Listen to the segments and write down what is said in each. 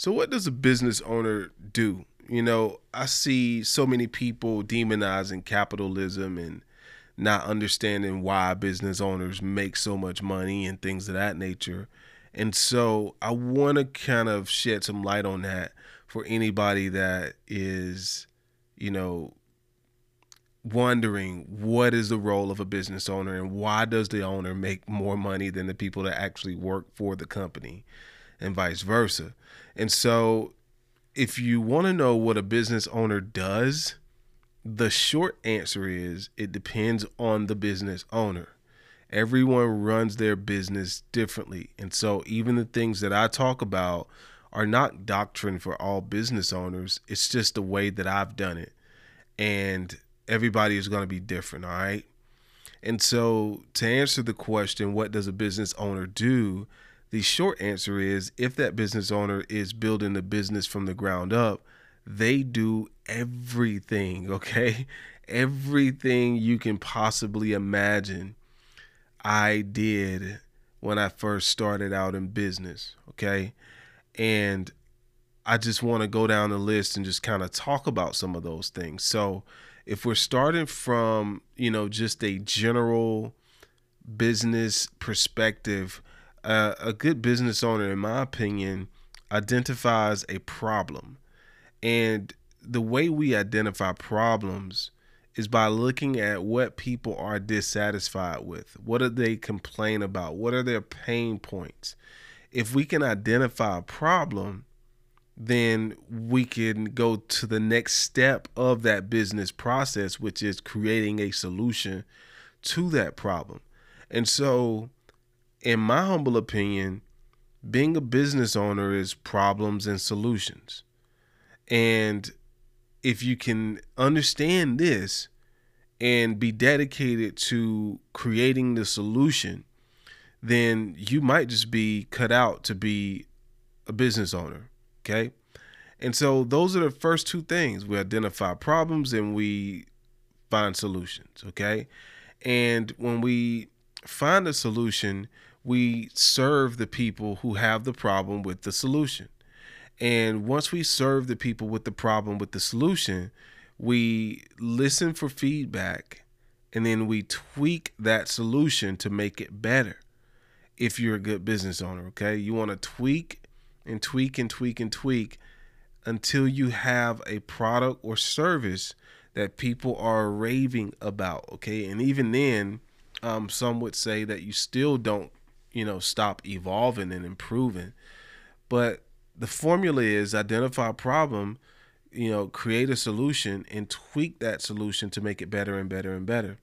So, what does a business owner do? You know, I see so many people demonizing capitalism and not understanding why business owners make so much money and things of that nature. And so, I want to kind of shed some light on that for anybody that is, you know, wondering what is the role of a business owner and why does the owner make more money than the people that actually work for the company and vice versa. And so if you want to know what a business owner does, the short answer is it depends on the business owner. Everyone runs their business differently. And so even the things that I talk about are not doctrine for all business owners. It's just the way that I've done it. And everybody is going to be different, all right? And so, to answer the question, what does a business owner do? The short answer is if that business owner is building the business from the ground up, they do everything, okay? Everything you can possibly imagine, I did when I first started out in business, okay? And I just want to go down the list and just kind of talk about some of those things. So, if we're starting from, you know, just a general business perspective, uh, a good business owner, in my opinion, identifies a problem. And the way we identify problems is by looking at what people are dissatisfied with. What do they complain about? What are their pain points? If we can identify a problem, then we can go to the next step of that business process, which is creating a solution to that problem. And so, in my humble opinion, being a business owner is problems and solutions. And if you can understand this and be dedicated to creating the solution, then you might just be cut out to be a business owner Okay. And so those are the first two things. We identify problems and we find solutions. Okay. And when we find a solution, we serve the people who have the problem with the solution. And once we serve the people with the problem with the solution, we listen for feedback and then we tweak that solution to make it better. If you're a good business owner, okay? You want to tweak and tweak and tweak and tweak until you have a product or service that people are raving about. Okay. And even then, um, some would say that you still don't, you know, stop evolving and improving. But the formula is identify a problem, you know, create a solution and tweak that solution to make it better and better and better.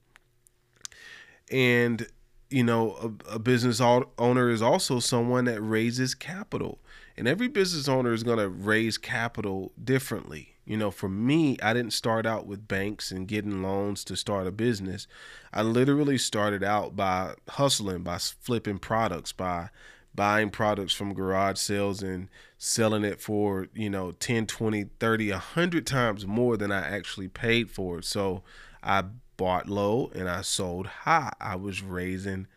And, you know, a, a business owner is also someone that raises capital and every business owner is going to raise capital differently. You know, for me, I didn't start out with banks and getting loans to start a business. I literally started out by hustling, by flipping products, by buying products from garage sales and selling it for, you know, 10, 20, 30, 100 times more than I actually paid for it. So I bought low and I sold high. I was raising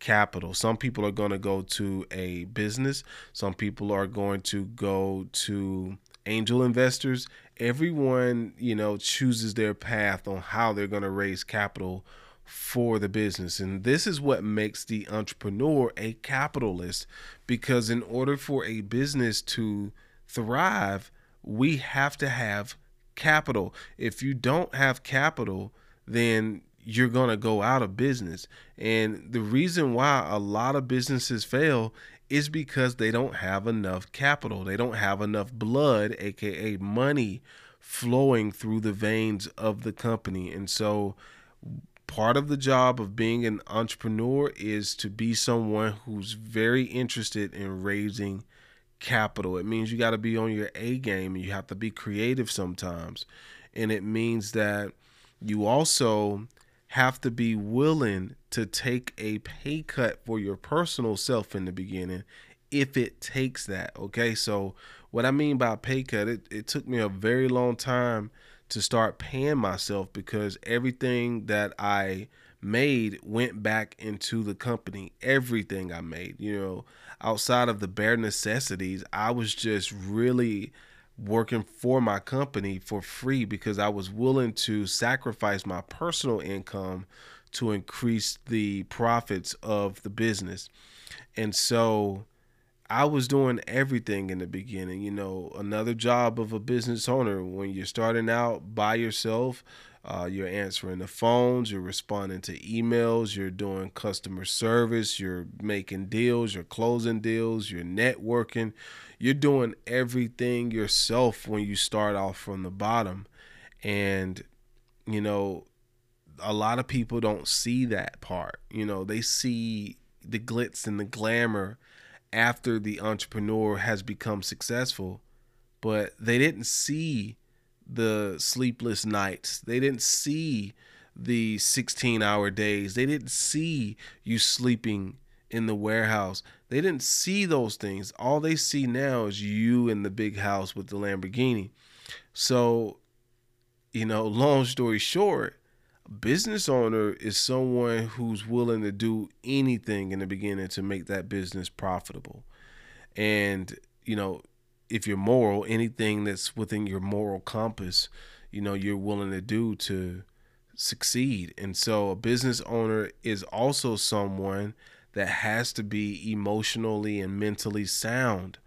capital. Some people are going to go to a business, some people are going to go to angel investors. Everyone, you know, chooses their path on how they're going to raise capital for the business. And this is what makes the entrepreneur a capitalist because in order for a business to thrive, we have to have capital. If you don't have capital, then you're going to go out of business. And the reason why a lot of businesses fail is because they don't have enough capital. They don't have enough blood, aka money, flowing through the veins of the company. And so part of the job of being an entrepreneur is to be someone who's very interested in raising capital. It means you got to be on your A game and you have to be creative sometimes. And it means that you also have to be willing to take a pay cut for your personal self in the beginning if it takes that. Okay. So, what I mean by pay cut, it, it took me a very long time to start paying myself because everything that I made went back into the company. Everything I made, you know, outside of the bare necessities, I was just really working for my company for free because I was willing to sacrifice my personal income to increase the profits of the business. And so I was doing everything in the beginning, you know, another job of a business owner when you're starting out by yourself. Uh, you're answering the phones, you're responding to emails, you're doing customer service, you're making deals, you're closing deals, you're networking, you're doing everything yourself when you start off from the bottom. And, you know, a lot of people don't see that part. You know, they see the glitz and the glamour after the entrepreneur has become successful, but they didn't see the sleepless nights. They didn't see the 16 hour days. They didn't see you sleeping in the warehouse. They didn't see those things. All they see now is you in the big house with the Lamborghini. So, you know, long story short, a business owner is someone who's willing to do anything in the beginning to make that business profitable. And, you know, if you're moral, anything that's within your moral compass, you know, you're willing to do to succeed. And so a business owner is also someone that has to be emotionally and mentally sound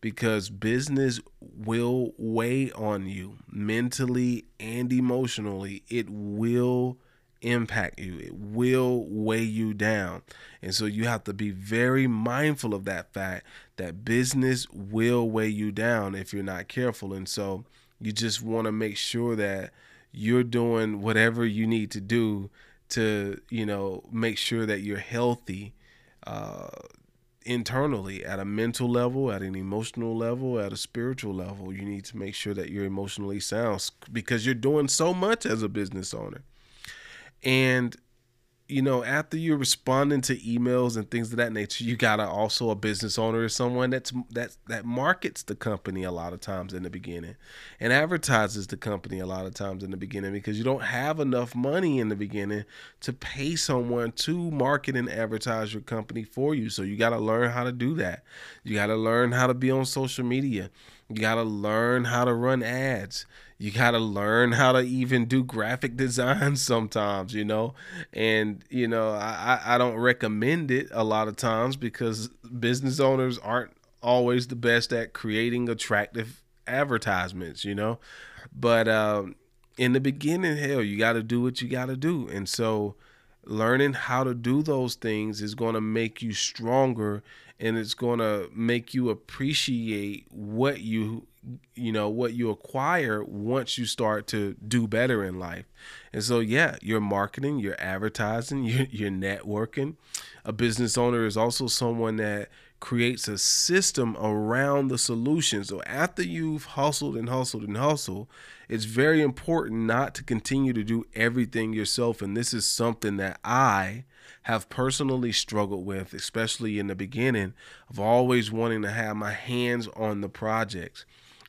because business will weigh on you mentally and emotionally. It will impact you, it will weigh you down. And so you have to be very mindful of that fact that business will weigh you down if you're not careful. And so you just want to make sure that you're doing whatever you need to do to, you know, make sure that you're healthy. Uh, internally at a mental level, at an emotional level, at a spiritual level. You need to make sure that you're emotionally sound because you're doing so much as a business owner. And you know, after you're responding to emails and things of that nature, you gotta also a business owner or someone that's that that markets the company a lot of times in the beginning, and advertises the company a lot of times in the beginning because you don't have enough money in the beginning to pay someone to market and advertise your company for you. So you gotta learn how to do that. You gotta learn how to be on social media. You got to learn how to run ads. You got to learn how to even do graphic design sometimes, you know. And, you know, I, I don't recommend it a lot of times because business owners aren't always the best at creating attractive advertisements, you know. But um, in the beginning, hell, you got to do what you got to do. And so, learning how to do those things is going to make you stronger and it's going to make you appreciate what you you know what you acquire once you start to do better in life. And so yeah you're marketing you're advertising you're, you're networking. A business owner is also someone that creates a system around the solution. So after you've hustled and hustled and hustled, it's very important not to continue to do everything yourself. And this is something that I have personally struggled with, especially in the beginning of always wanting to have my hands on the projects.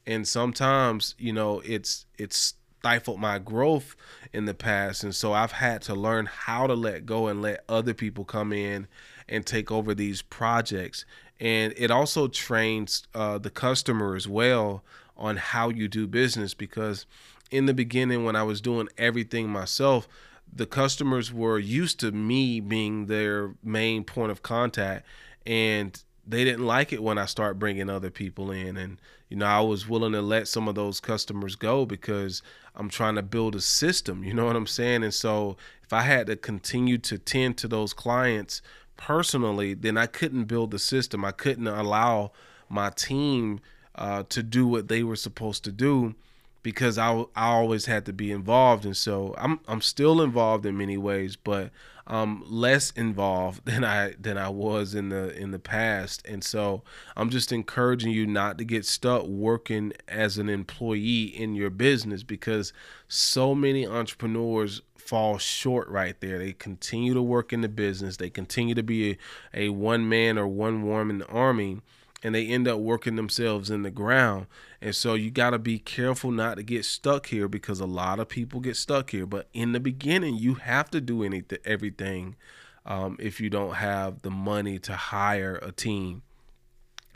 And sometimes, you know, it's it's stifled my growth in the past. And so I've had to learn how to let go and let other people come in and take over these projects and it also trains uh, the customer as well on how you do business because in the beginning when i was doing everything myself the customers were used to me being their main point of contact and they didn't like it when i start bringing other people in. And you know i was willing to let some of those customers go because i'm trying to build a system you know what i'm saying? And so if i had to continue to tend to those clients personally, then I couldn't build the system. I couldn't allow my team uh, to do what they were supposed to do because I, I always had to be involved. And so I'm I'm still involved in many ways, but I'm less involved than I than I was in the in the past. And so I'm just encouraging you not to get stuck working as an employee in your business because so many entrepreneurs fall short right there. They continue to work in the business. They continue to be a, a one man or one woman army and they end up working themselves in the ground. And so you got to be careful not to get stuck here because a lot of people get stuck here. But in the beginning, you have to do anything, everything um, if you don't have the money to hire a team.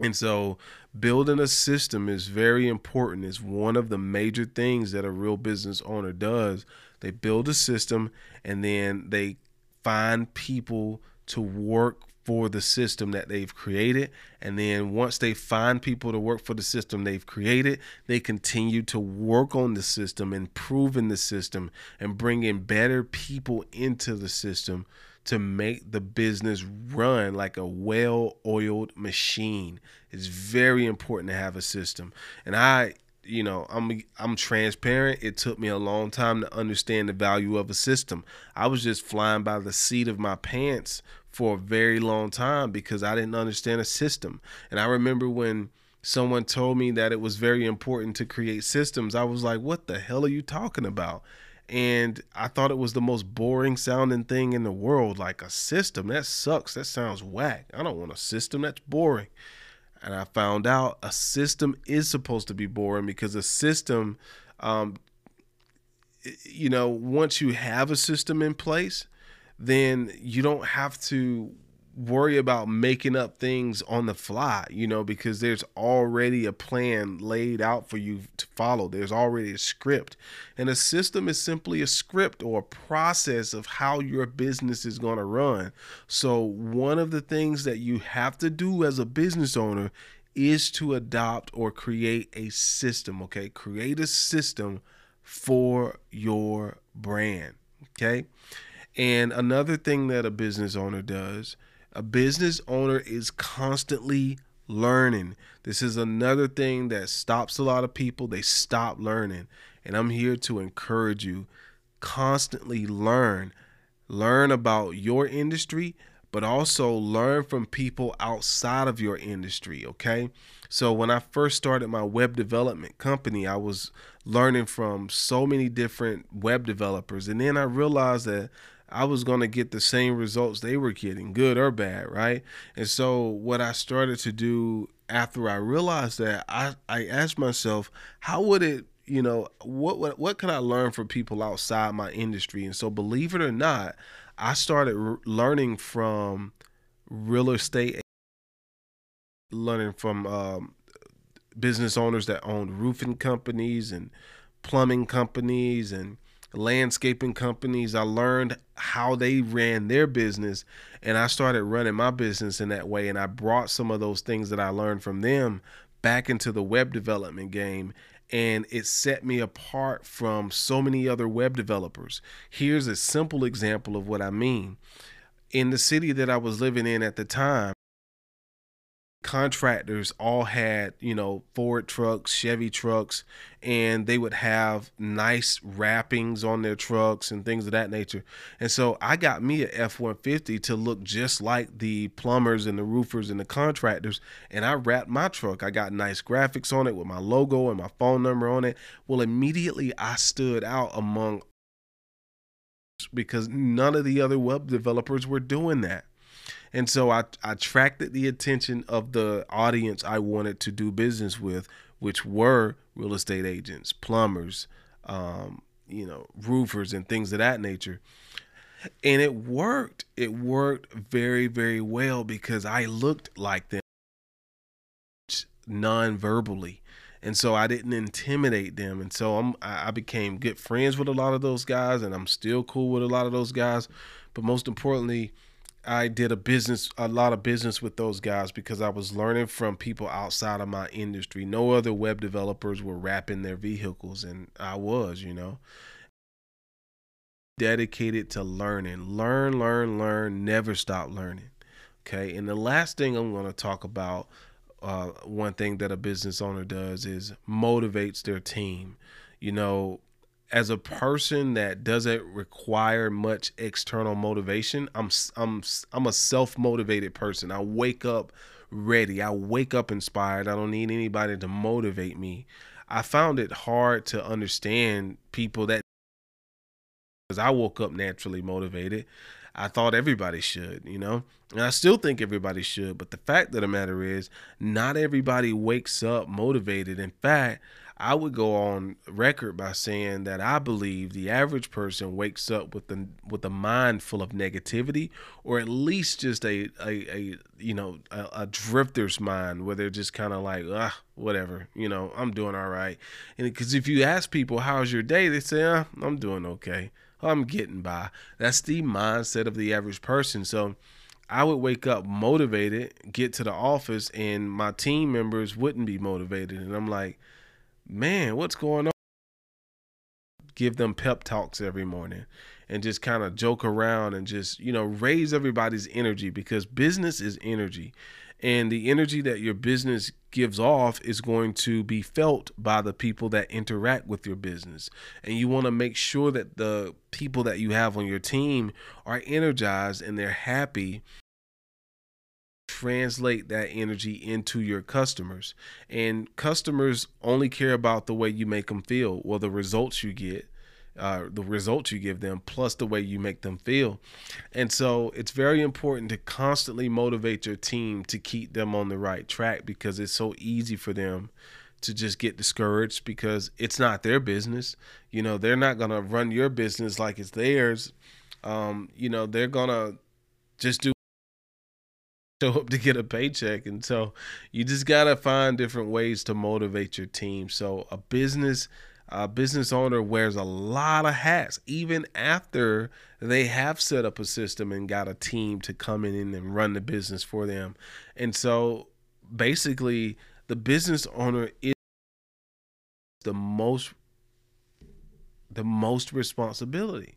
And so building a system is very important. It's one of the major things that a real business owner does. They build a system and then they find people to work for the system that they've created. And then once they find people to work for the system they've created, they continue to work on the system, improving the system, and bringing better people into the system to make the business run like a well oiled machine. It's very important to have a system. And I, you know, I'm I'm transparent. It took me a long time to understand the value of a system. I was just flying by the seat of my pants for a very long time because I didn't understand a system. And I remember when someone told me that it was very important to create systems, I was like, what the hell are you talking about? And I thought it was the most boring sounding thing in the world. Like a system, that sucks. That sounds whack. I don't want a system. That's boring. And I found out a system is supposed to be boring because a system, um, you know, once you have a system in place, then you don't have to worry about making up things on the fly, you know, because there's already a plan laid out for you to follow. There's already a script. And a system is simply a script or a process of how your business is going to run. So, one of the things that you have to do as a business owner is to adopt or create a system, okay? Create a system for your brand, okay? And another thing that a business owner does, a business owner is constantly learning. This is another thing that stops a lot of people. They stop learning. And I'm here to encourage you constantly learn. Learn about your industry, but also learn from people outside of your industry, okay? So when I first started my web development company, I was learning from so many different web developers. And then I realized that I was going to get the same results they were getting, good or bad, right? And so what I started to do after I realized that, I I asked myself, how would it, you know, what what what could I learn from people outside my industry? And so believe it or not, I started learning from real estate learning from um, business owners that owned roofing companies and plumbing companies and landscaping companies. I learned how they ran their business and I started running my business in that way. And I brought some of those things that I learned from them back into the web development game. And it set me apart from so many other web developers. Here's a simple example of what I mean. In the city that I was living in at the time, contractors all had, you know, Ford trucks, Chevy trucks, and they would have nice wrappings on their trucks and things of that nature. And so I got me a F 150 to look just like the plumbers and the roofers and the contractors. And I wrapped my truck. I got nice graphics on it with my logo and my phone number on it. Well, immediately I stood out among because none of the other web developers were doing that. And so I, I attracted the attention of the audience I wanted to do business with, which were real estate agents, plumbers, um, you know, roofers, and things of that nature. And it worked. It worked very, very well because I looked like them non verbally. And so I didn't intimidate them. And so I'm, I became good friends with a lot of those guys, and I'm still cool with a lot of those guys. But most importantly, I did a business, a lot of business with those guys because I was learning from people outside of my industry. No other web developers were wrapping their vehicles, and I was, you know, dedicated to learning. Learn, learn, learn, never stop learning. Okay. And the last thing I'm going to talk about, uh, one thing that a business owner does is motivates their team. You know, as a person that doesn't require much external motivation, I'm I'm I'm a self-motivated person. I wake up ready. I wake up inspired. I don't need anybody to motivate me. I found it hard to understand people that because I woke up naturally motivated. I thought everybody should, you know, and I still think everybody should. But the fact of the matter is, not everybody wakes up motivated. In fact, I would go on record by saying that I believe the average person wakes up with the with a mind full of negativity, or at least just a a, a you know a, a drifter's mind where they're just kind of like ah whatever you know I'm doing all right, and because if you ask people how's your day, they say ah, I'm doing okay, I'm getting by. That's the mindset of the average person. So. I would wake up motivated, get to the office, and my team members wouldn't be motivated. And I'm like, man, what's going on? Give them pep talks every morning and just kind of joke around and just, you know, raise everybody's energy because business is energy. And the energy that your business gives off is going to be felt by the people that interact with your business. And you want to make sure that the people that you have on your team are energized and they're happy translate that energy into your customers. And customers only care about the way you make them feel or the results you get. Uh, the results you give them plus the way you make them feel. And so it's very important to constantly motivate your team to keep them on the right track because it's so easy for them to just get discouraged because it's not their business. You know, they're not going to run your business like it's theirs. Um, you know, they're going to just do show up to get a paycheck. And so you just got to find different ways to motivate your team. So a business a business owner wears a lot of hats even after they have set up a system and got a team to come in and run the business for them. And so basically the business owner is the most the most responsibility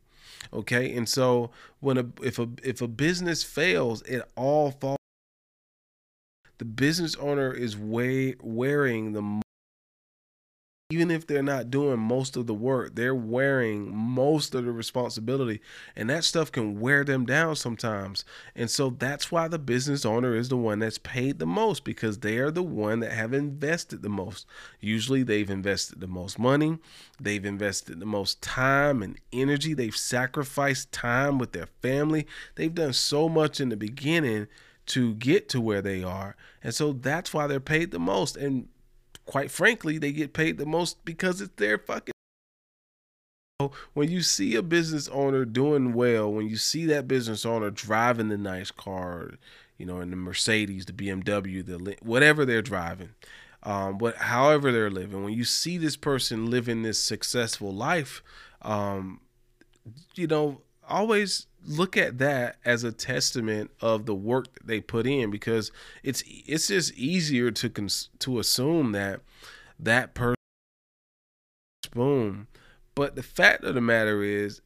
okay and so when a if a if a business fails it all falls the business owner is way wearing the even if they're not doing most of the work, they're wearing most of the responsibility. And that stuff can wear them down sometimes. And so that's why the business owner is the one that's paid the most because they are the one that have invested the most. Usually they've invested the most money, they've invested the most time and energy, they've sacrificed time with their family. They've done so much in the beginning to get to where they are. And so that's why they're paid the most. And quite frankly, they get paid the most because it's their fucking. When you see a business owner doing well, when you see that business owner driving the nice car, you know, in the Mercedes, the BMW, the whatever they're driving, um, but however they're living, when you see this person living this successful life, um, you know, always look at that as a testament of the work that they put in because it's it's just easier to cons- to assume that that person boom. But the fact of the matter is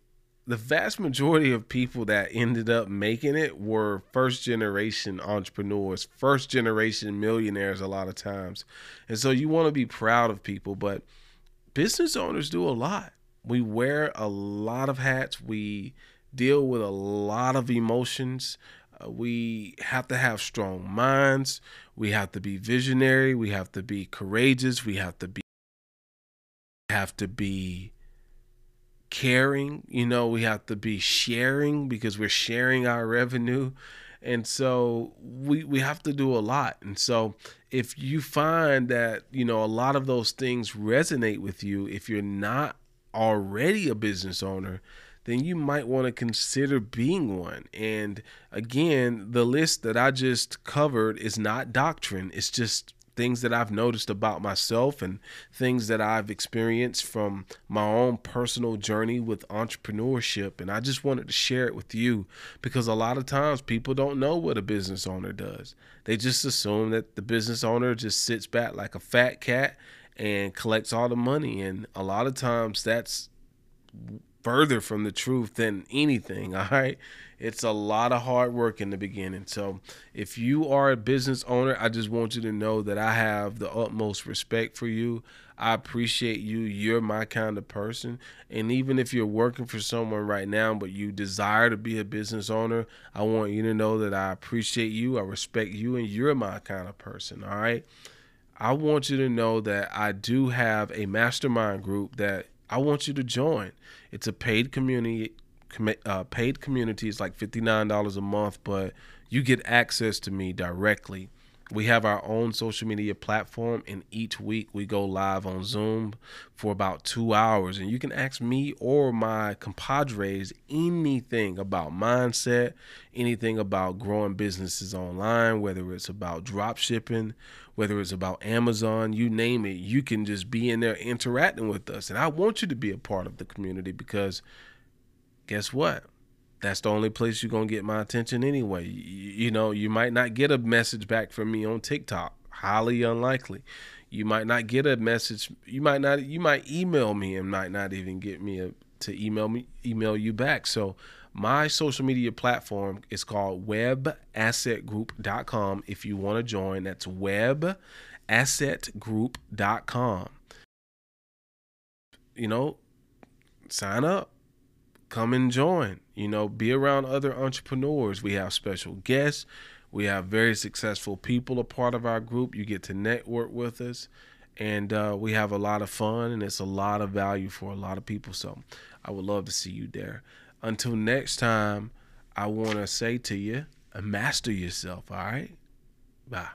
the vast majority of people that ended up making it were first generation entrepreneurs first generation millionaires a lot of times. And so you want to be proud of people but business owners do a lot. We wear a lot of hats. We deal with a lot of emotions. Uh, we have to have strong minds. We have to be visionary. We have to be courageous. We have to be have to be caring. You know, we have to be sharing because we're sharing our revenue. And so we we have to do a lot. And so if you find that, you know, a lot of those things resonate with you, if you're not already a business owner, then you might want to consider being one. And again, the list that I just covered is not doctrine, it's just things that I've noticed about myself and things that I've experienced from my own personal journey with entrepreneurship. And I just wanted to share it with you because a lot of times people don't know what a business owner does. They just assume that the business owner just sits back like a fat cat and collects all the money. And a lot of times that's further from the truth than anything. All right. It's a lot of hard work in the beginning. So if you are a business owner, I just want you to know that I have the utmost respect for you. I appreciate you. You're my kind of person. And even if you're working for someone right now, but you desire to be a business owner, I want you to know that I appreciate you. I respect you, and you're my kind of person. All right. I want you to know that I do have a mastermind group that I want you to join. It's a paid community uh, paid community is like $59 a month, but you get access to me directly. We have our own social media platform, and each week we go live on Zoom for about two hours. And you can ask me or my compadres anything about mindset, anything about growing businesses online, whether it's about drop shipping, whether it's about Amazon, you name it. You can just be in there interacting with us. And I want you to be a part of the community because guess what? that's the only place you're gonna get my attention anyway. You, you, know, you might not get a message back from me on TikTok. Highly unlikely. You might not get a message. You might not. You might email me and might not even get me a, to email me email you back. So my social media platform is called webassetgroup.com. If you want to join, that's webassetgroup.com. You know, sign up come and join. You know, be around other entrepreneurs. We have special guests. We have very successful people a part of our group. You get to network with us, and uh, we have a lot of fun, and it's a lot of value for a lot of people. So I would love to see you there. Until next time, I want to say to you, master yourself, all right? Bye.